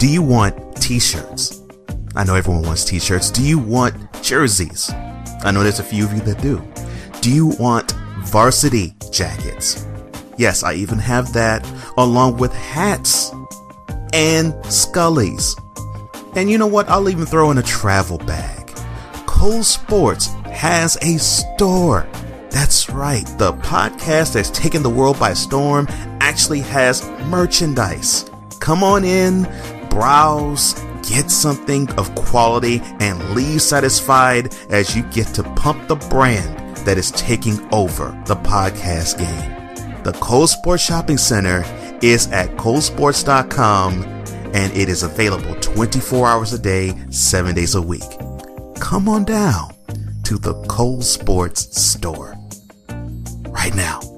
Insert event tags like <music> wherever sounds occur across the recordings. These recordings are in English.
Do you want t-shirts? I know everyone wants t-shirts. Do you want jerseys? I know there's a few of you that do. Do you want varsity jackets? Yes, I even have that along with hats and scullies. And you know what? I'll even throw in a travel bag. Cole Sportz has a store. That's right. The podcast that's taken the world by storm actually has merchandise. Come on in, browse, get something of quality, and leave satisfied as you get to pump the brand that is taking over the podcast game. The Cole Sportz Shopping Center is at colesportz.com and it is available 24 hours a day, 7 days a week. Come on down to the Cole Sportz store right now.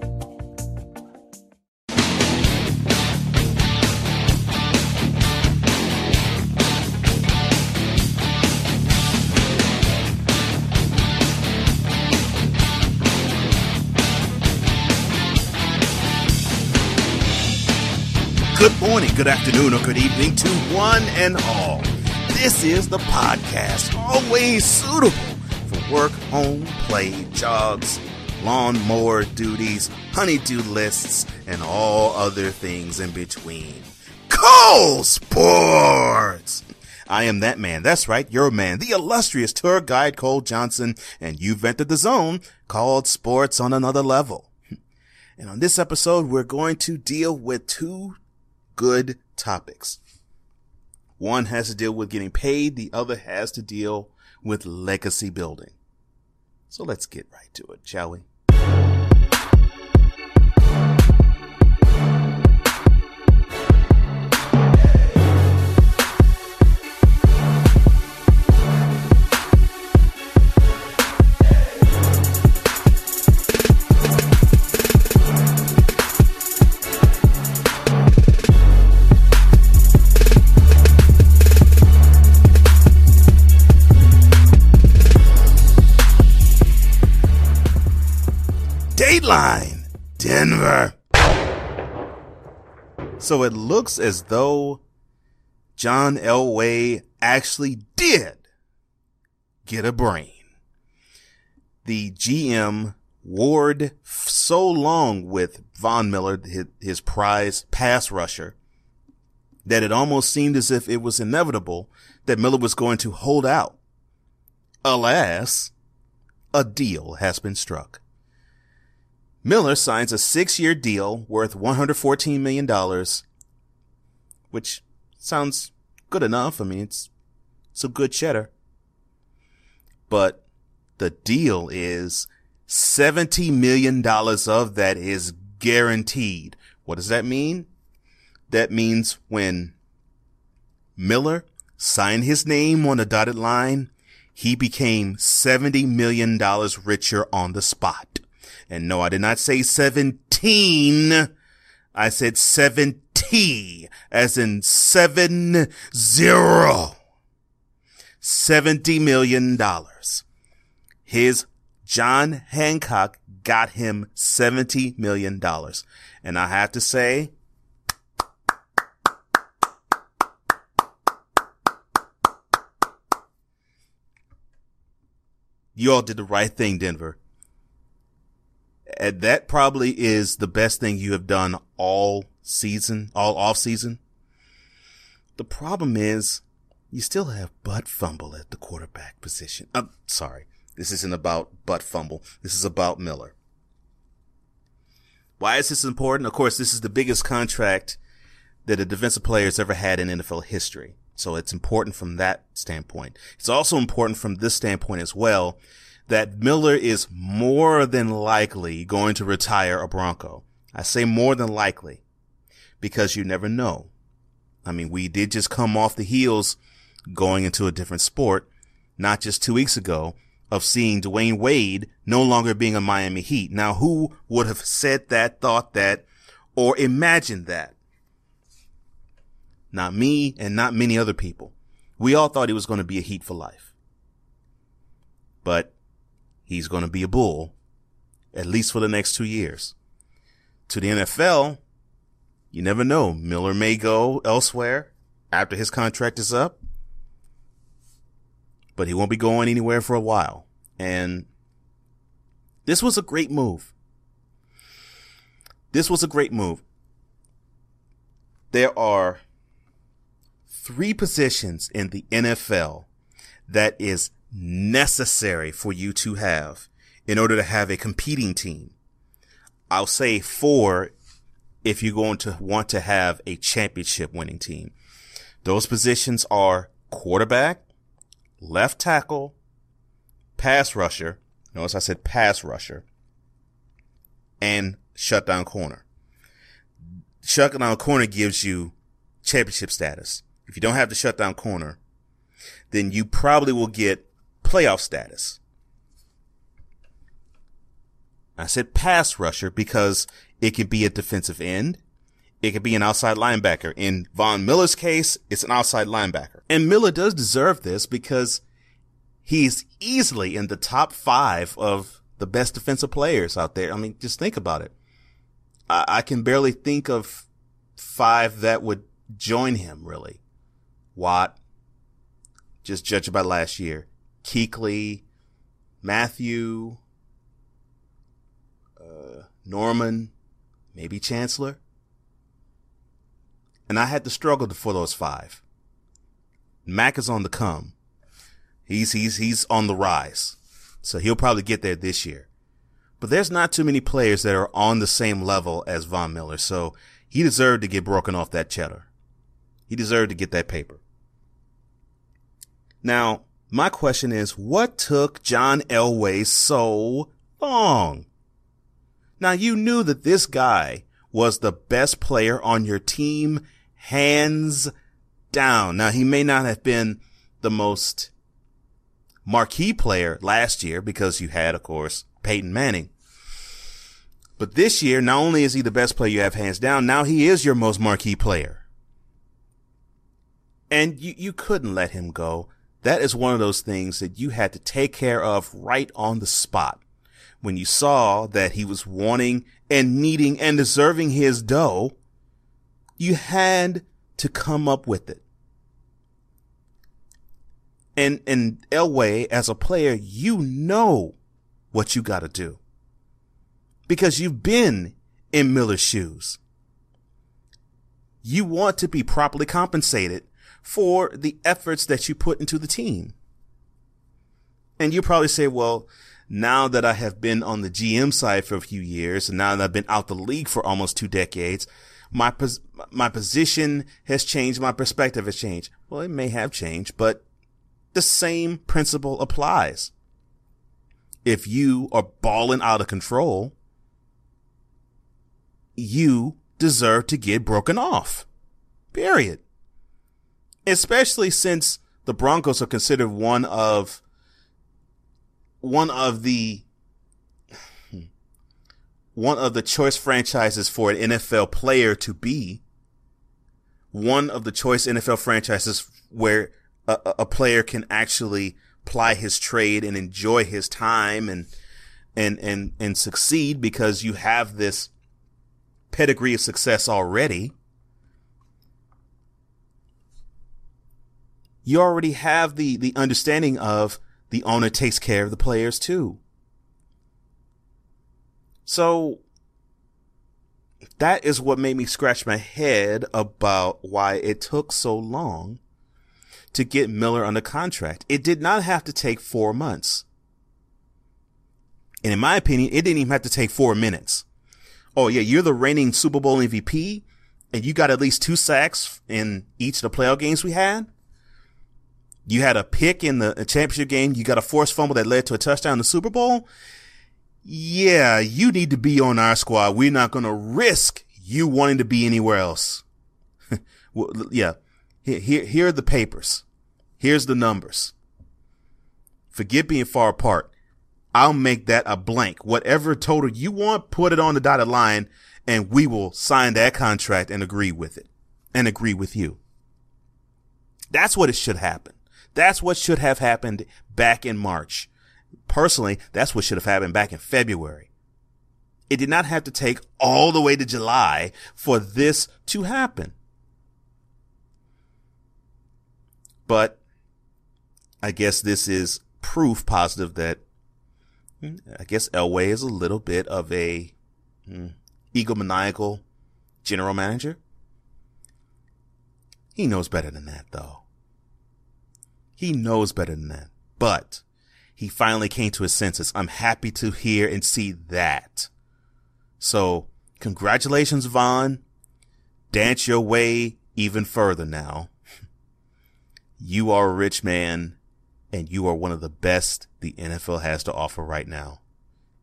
Good morning, good afternoon, or good evening to one and all. This is the podcast, always suitable for work, home, play, jogs, lawnmower duties, honeydew lists, and all other things in between. Cole Sportz! I am that man. That's right, your man, the illustrious tour guide Cole Johnson, and you've entered the zone called Sports on Another Level. And on this episode, we're going to deal with two good topics. One has to deal with getting paid. The other has to deal with legacy building. So let's get right to it, shall we? So it looks as though John Elway actually did get a brain. The GM warred so long with Von Miller, his, his prize pass rusher, that it almost seemed as if it was inevitable that Miller was going to hold out. Alas, a deal has been struck. Miller signs a six year deal worth $114 million, which sounds good enough. I mean, it's, it's a good cheddar. But the deal is $70 million of that is guaranteed. What does that mean? That means when Miller signed his name on the dotted line, he became $70 million richer on the spot. And no, I did not say 17. I said 70, as in seven zero. $70 million. His John Hancock got him $70 million. And I have to say, you all did the right thing, Denver. And that probably is the best thing you have done all season, all off season. The problem is you still have butt fumble at the quarterback position. I'm sorry. This isn't about butt fumble. This is about Miller. Why is this important? Of course, this is the biggest contract that a defensive player has ever had in NFL history. So it's important from that standpoint. It's also important from this standpoint as well that Miller is more than likely going to retire a Bronco. I say more than likely because you never know. I mean, we did just come off the heels going into a different sport, not just two weeks ago of seeing Dwyane Wade no longer being a Miami Heat. Now, who would have said that, thought that, or imagined that? Not me and not many other people. We all thought he was going to be a Heat for life. But he's going to be a bull, at least for the next two years. To the NFL, you never know. Miller may go elsewhere, after his contract is up, but he won't be going anywhere for a while. And this was a great move. This was a great move. There are three positions in the NFL that is necessary for you to have in order to have a competing team. I'll say four if you're going to want to have a championship winning team. Those positions are quarterback, left tackle, pass rusher. Notice I said pass rusher and shutdown corner. Shutdown corner gives you championship status. If you don't have the shutdown corner, then you probably will get playoff status. I said pass rusher because it could be a defensive end. It could be an outside linebacker. In Von Miller's case, it's an outside linebacker. And Miller does deserve this because he's easily in the top five of the best defensive players out there. I mean, just think about it. I, I can barely think of five that would join him, really. Watt, just judging by last year. Kuechly, Mathieu, uh, Norman, maybe Chancellor. And I had to struggle for those five. Mack is on the come. He's, he's, he's on the rise. So he'll probably get there this year. But there's not too many players that are on the same level as Von Miller. So he deserved to get broken off that cheddar. He deserved to get that paper. Now, my question is, what took John Elway so long? Now you knew that this guy was the best player on your team, hands down. Now he may not have been the most marquee player last year because you had, of course, Peyton Manning. But this year, not only is he the best player you have hands down, now he is your most marquee player. And you, you couldn't let him go. That is one of those things that you had to take care of right on the spot. When you saw that he was wanting and needing and deserving his dough, you had to come up with it. And, and Elway, as a player, you know what you gotta do. Because you've been in Miller's shoes. You want to be properly compensated for the efforts that you put into the team. And you probably say, well, now that I have been on the GM side for a few years and now that I've been out the league for almost two decades, my, pos- my position has changed. My perspective has changed. Well, it may have changed, but the same principle applies. If you are balling out of control, you deserve to get broken off. Period especially since the Broncos are considered one of one of the hmm, one of the choice franchises for an NFL player to be. One of the choice NFL franchises where a, a player can actually ply his trade and enjoy his time and and and and succeed because you have this pedigree of success already you already have the, the understanding of the owner takes care of the players too. So that is what made me scratch my head about why it took so long to get Miller under contract. It did not have to take four months. And in my opinion, it didn't even have to take four minutes. Oh yeah, you're the reigning Super Bowl MVP and you got at least two sacks in each of the playoff games we had. You had a pick in the championship game. You got a forced fumble that led to a touchdown in the Super Bowl. Yeah, you need to be on our squad. We're not going to risk you wanting to be anywhere else. <laughs> well, yeah. Here, here, here are the papers. Here's the numbers. Forget being far apart. I'll make that a blank. Whatever total you want, put it on the dotted line and we will sign that contract and agree with it and agree with you. That's what it should happen. That's what should have happened back in March. Personally, that's what should have happened back in February. It did not have to take all the way to July for this to happen. But I guess this is proof positive that hmm, I guess Elway is a little bit of a mm, egomaniacal general manager. He knows better than that, though. He knows better than that. But he finally came to his senses. I'm happy to hear and see that. So, congratulations, Von. Dance your way even further now. <laughs> You are a rich man and you are one of the best the NFL has to offer right now.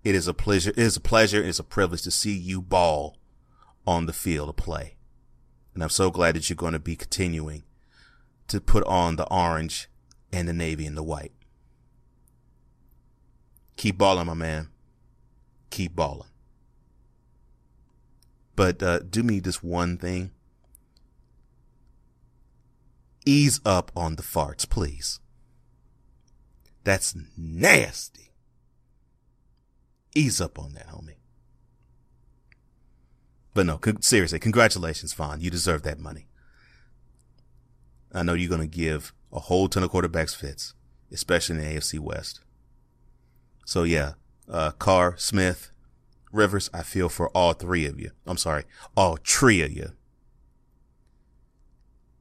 It is a pleasure. It is a pleasure. It is a privilege to see you ball on the field of play. And I'm so glad that you're going to be continuing to put on the orange and the navy and the white. Keep balling, my man. Keep balling. But uh, do me this one thing. Ease up on the farts, please. That's nasty. Ease up on that, homie. But no, con- seriously, congratulations, Von. You deserve that money. I know you're going to give a whole ton of quarterbacks fits, especially in the AFC West. So yeah, uh, Carr, Smith, Rivers, I feel for all three of you. I'm sorry, all three of you.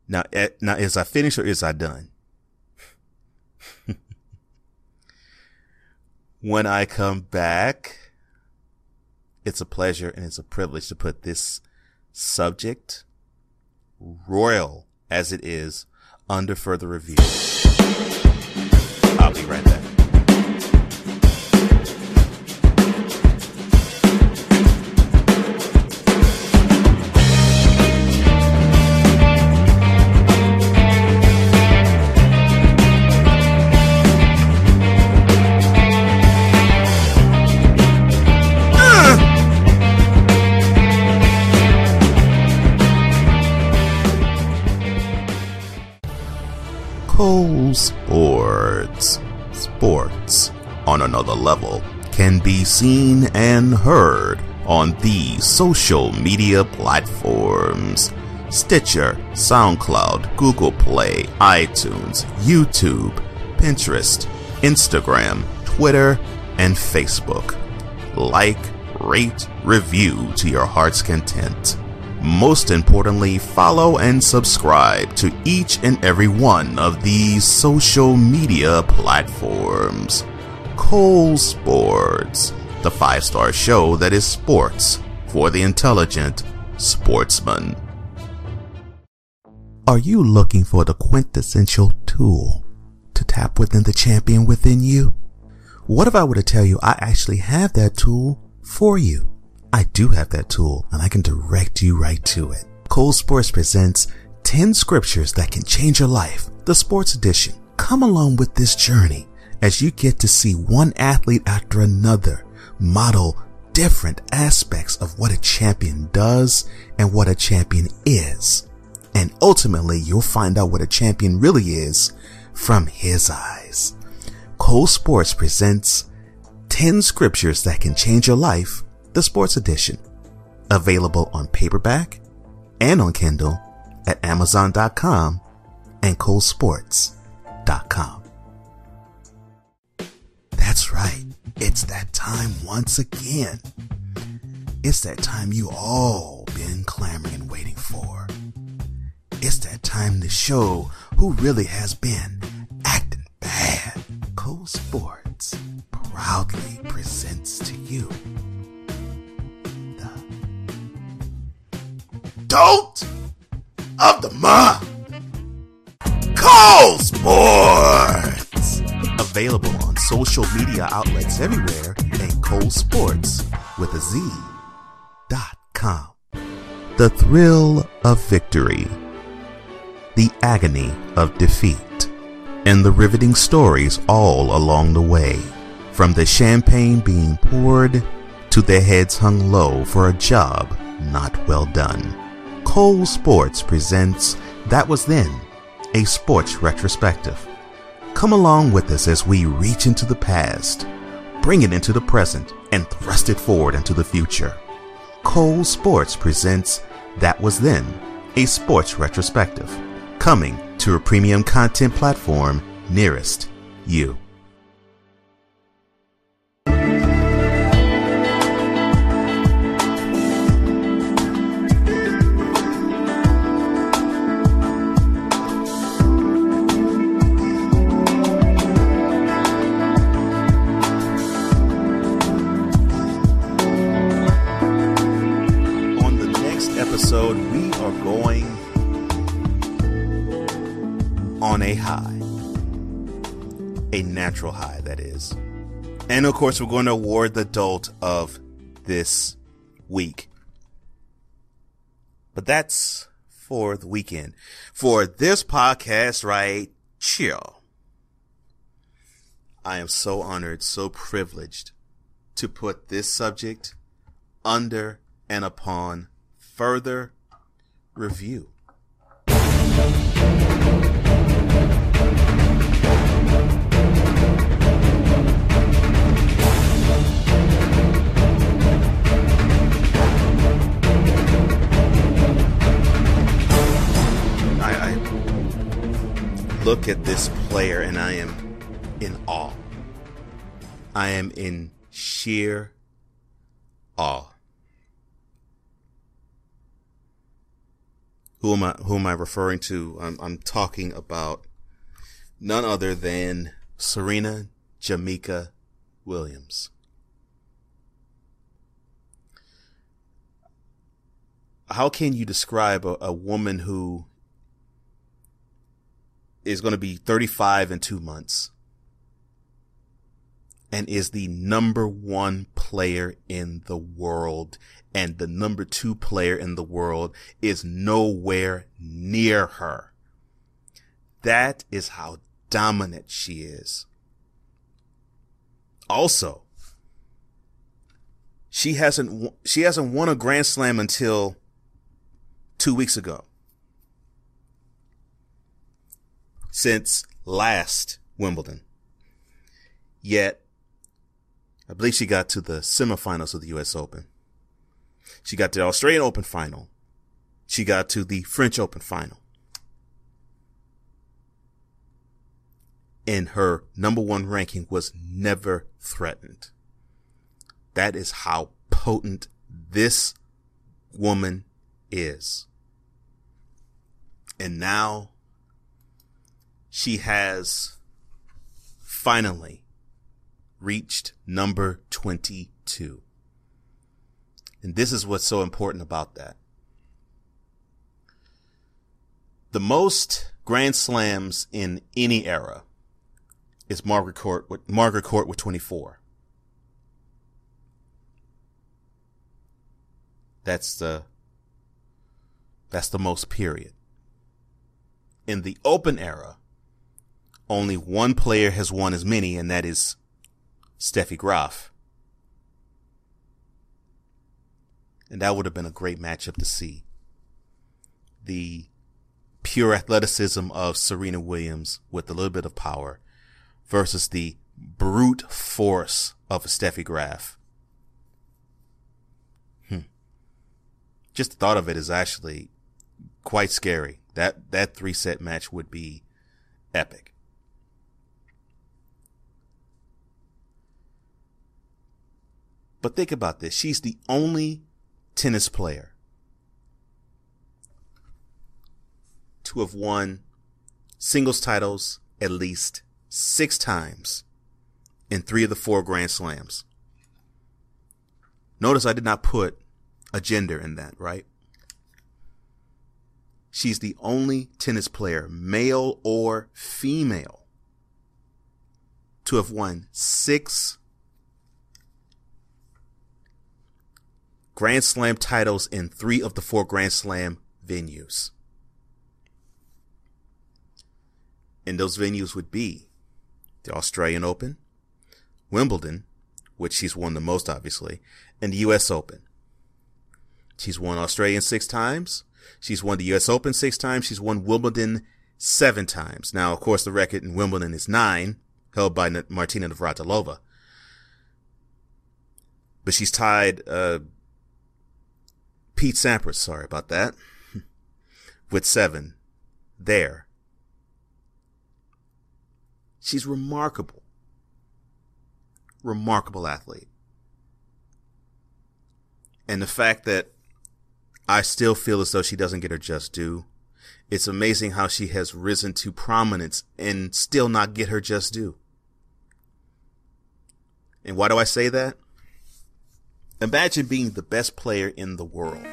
Now, eh, now is I finished or is I done? <laughs> when I come back, it's a pleasure and it's a privilege to put this subject, royal as it is, under further review. I'll be right back. On another level can be seen and heard on these social media platforms Stitcher, SoundCloud, Google Play, iTunes, YouTube, Pinterest, Instagram, Twitter, and Facebook. Like, rate, review to your heart's content. Most importantly, follow and subscribe to each and every one of these social media platforms. Cole Sportz, the five star show that is sports for the intelligent sportsman. Are you looking for the quintessential tool to tap within the champion within you? What if I were to tell you I actually have that tool for you? I do have that tool and I can direct you right to it. Cole Sportz presents 10 scriptures that can change your life, the sports edition. Come along with this journey as you get to see one athlete after another model different aspects of what a champion does and what a champion is. And ultimately, you'll find out what a champion really is from his eyes. Cole Sportz presents 10 scriptures that can change your life the Sports Edition, available on paperback and on Kindle at Amazon.com and ColeSportz.com. it's that time once again. It's that time you all been clamoring and waiting for. It's that time to show who really has been acting bad. Cole Sportz proudly presents to you the dolt of the month. Cole Sportz! Available social media outlets everywhere and Cole Sports with a Z dot com. The thrill of victory, the agony of defeat, and the riveting stories all along the way. From the champagne being poured to their heads hung low for a job not well done. Cole Sportz presents That Was Then, a sports retrospective. Come along with us as we reach into the past, bring it into the present, and thrust it forward into the future. Cole Sportz presents That Was Then, a sports retrospective, coming to a premium content platform nearest you. Episode, we are going on a high. A natural high, that is. And of course, we're going to award the adult of this week. But that's for the weekend. For this podcast, right? Chill. I am so honored, so privileged to put this subject under and upon further review. Look at this player and I am in awe. I am in sheer awe. Who am I? Who am I referring to? I'm, I'm talking about none other than Serena Jameka Williams. How can you describe a, a woman who is going to be 35 in two months and is the number one player in the world and the number two player in the world is nowhere near her. That is how dominant she is. Also, she hasn't, she hasn't won a grand slam until two weeks ago. Since last Wimbledon. Yet, I believe she got to the semifinals of the US Open. She got to the Australian Open final. She got to the French Open final. And her number one ranking was never threatened. That is how potent this woman is. And now she has finally reached number 22. And this is what's so important about that. The most grand slams in any era is Margaret Court with Margaret Court with 24. That's the that's the most period. In the open era, only one player has won as many, and that is Steffi Graf. And that would have been a great matchup to see. The pure athleticism of Serena Williams with a little bit of power versus the brute force of Steffi Graf. Hmm. Just the thought of it is actually quite scary. That that three set match would be epic. But think about this. She's the only tennis player to have won singles titles at least six times in three of the four Grand Slams. Notice I did not put a gender in that, right? She's the only tennis player, male or female, to have won six Grand Slam titles in three of the four Grand Slam venues. And those venues would be the Australian Open, Wimbledon, which she's won the most, obviously, and the U.S. Open. She's won Australian six times. She's won the U.S. Open six times. She's won Wimbledon seven times. Now, of course, the record in Wimbledon is nine, held by Martina Navratilova. But she's tied, uh, Pete Sampras, sorry about that, <laughs> with seven there. She's remarkable. Remarkable athlete. And the fact that I still feel as though she doesn't get her just due. It's amazing how she has risen to prominence and still not get her just due. And why do I say that? Imagine being the best player in the world.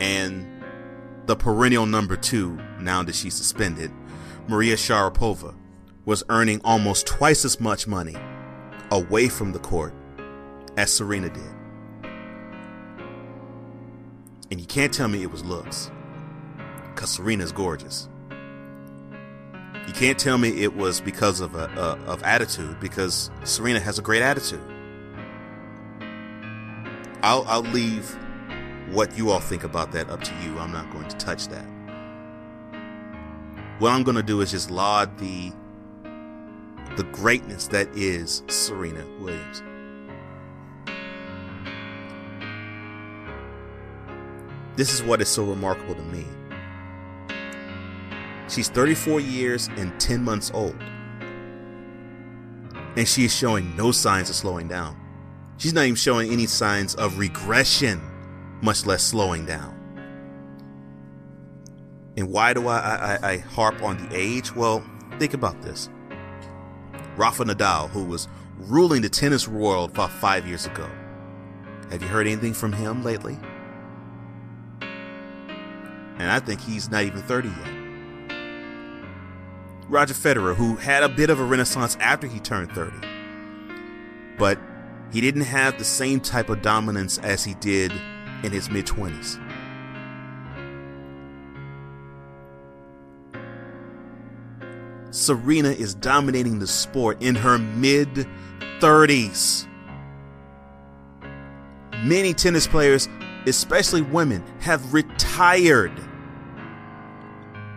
And the perennial number two, now that she's suspended, Maria Sharapova, was earning almost twice as much money away from the court as Serena did. And you can't tell me it was looks, because Serena's gorgeous. You can't tell me it was because of a, a, of attitude because Serena has a great attitude. I'll I'll leave what you all think about that up to you. I'm not going to touch that. What I'm going to do is just laud the the greatness that is Serena Williams. This is what is so remarkable to me. She's 34 years and 10 months old. And she is showing no signs of slowing down. She's not even showing any signs of regression, much less slowing down. And why do I, I, I harp on the age? Well, think about this. Rafa Nadal, who was ruling the tennis world about five years ago. Have you heard anything from him lately? And I think he's not even 30 yet. Roger Federer, who had a bit of a renaissance after he turned 30. But he didn't have the same type of dominance as he did in his mid 20s. Serena is dominating the sport in her mid 30s. Many tennis players, especially women, have retired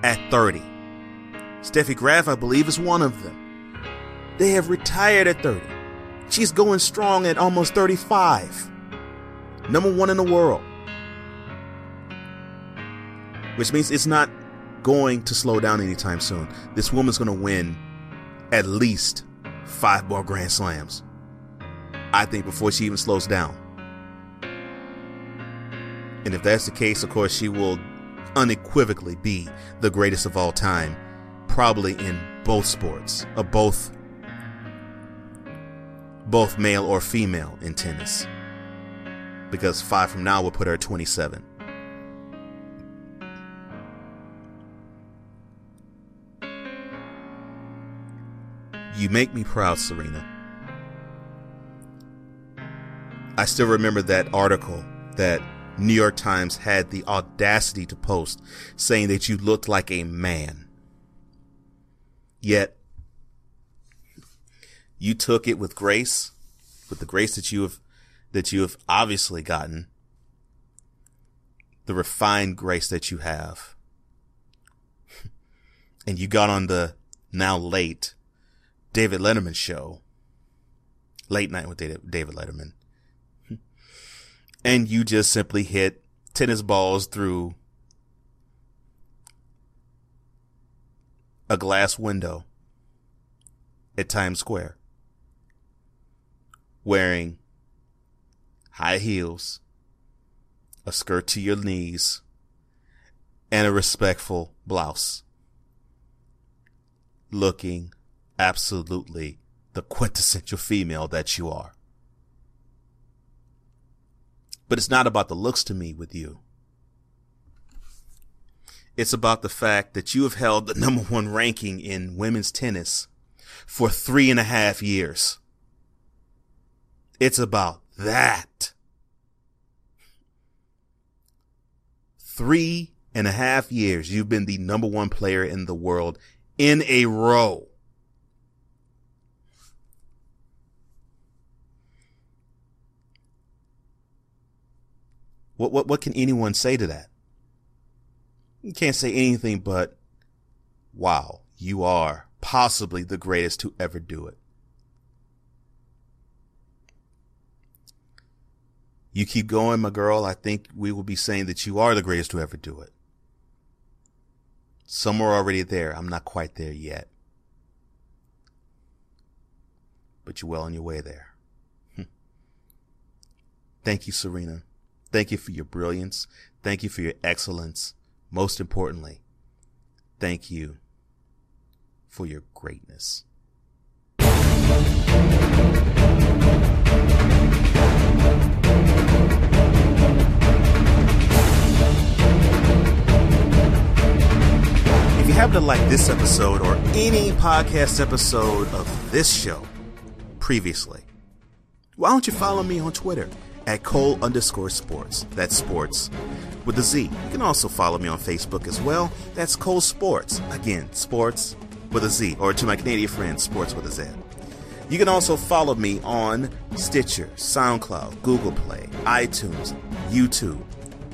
at 30. Steffi Graf, I believe, is one of them. They have retired at 30. She's going strong at almost 35. Number one in the world. Which means it's not going to slow down anytime soon. This woman's going to win at least five more Grand Slams. I think before she even slows down. And if that's the case, of course, she will unequivocally be the greatest of all time probably in both sports, or both both male or female in tennis. Because five from now will put her at 27. You make me proud, Serena. I still remember that article that New York Times had the audacity to post saying that you looked like a man. Yet you took it with grace, with the grace that you have that you have obviously gotten, the refined grace that you have. <laughs> And you got on the now late David Letterman show, late night with David Letterman. <laughs> And you just simply hit tennis balls through a glass window at Times Square wearing high heels, a skirt to your knees, and a respectful blouse. Looking absolutely the quintessential female that you are. But it's not about the looks to me with you. It's about the fact that you have held the number one ranking in women's tennis for three and a half years. It's about that. Three and a half years, you've been the number one player in the world in a row. What, what, what can anyone say to that? You can't say anything but, wow, you are possibly the greatest to ever do it. You keep going, my girl. I think we will be saying that you are the greatest to ever do it. Some are already there. I'm not quite there yet. But you're well on your way there. Hmm. Thank you, Serena. Thank you for your brilliance. Thank you for your excellence. Most importantly, thank you for your greatness. If you happen to like this episode or any podcast episode of this show previously, why don't you follow me on Twitter at Cole underscore sports? That's sports with a Z. You can also follow me on Facebook as well. That's Cole Sportz. Again, sports with a Z, or to my Canadian friends, sports with a Z. You can also follow me on Stitcher, SoundCloud, Google Play, iTunes, YouTube,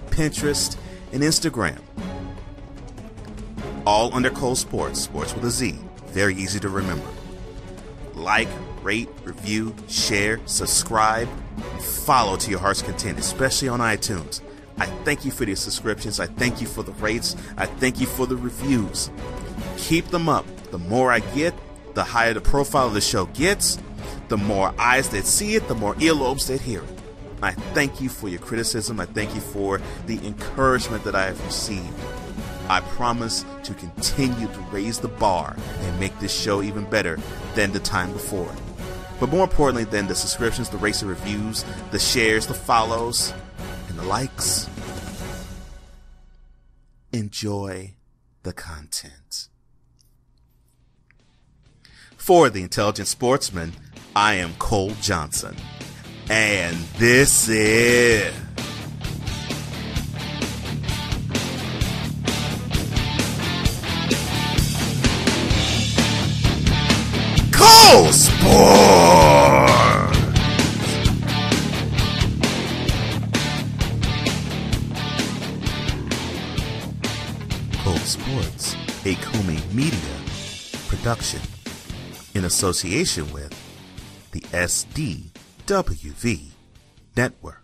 Pinterest, and Instagram. All under Cole Sportz, sports with a Z. Very easy to remember. Like, rate, review, share, subscribe, follow to your heart's content, especially on iTunes. I thank you for the subscriptions. I thank you for the rates. I thank you for the reviews. Keep them up. The more I get, the higher the profile of the show gets. The more eyes that see it, the more earlobes that hear it. I thank you for your criticism. I thank you for the encouragement that I have received. I promise to continue to raise the bar and make this show even better than the time before. But more importantly than the subscriptions, the race of reviews, the shares, the follows, and likes, enjoy the content. For the Intelligent Sportsman, I am Cole Johnson. And this is. Cole Sportz! Sports, a Kumi Media production in association with the SDWV Network.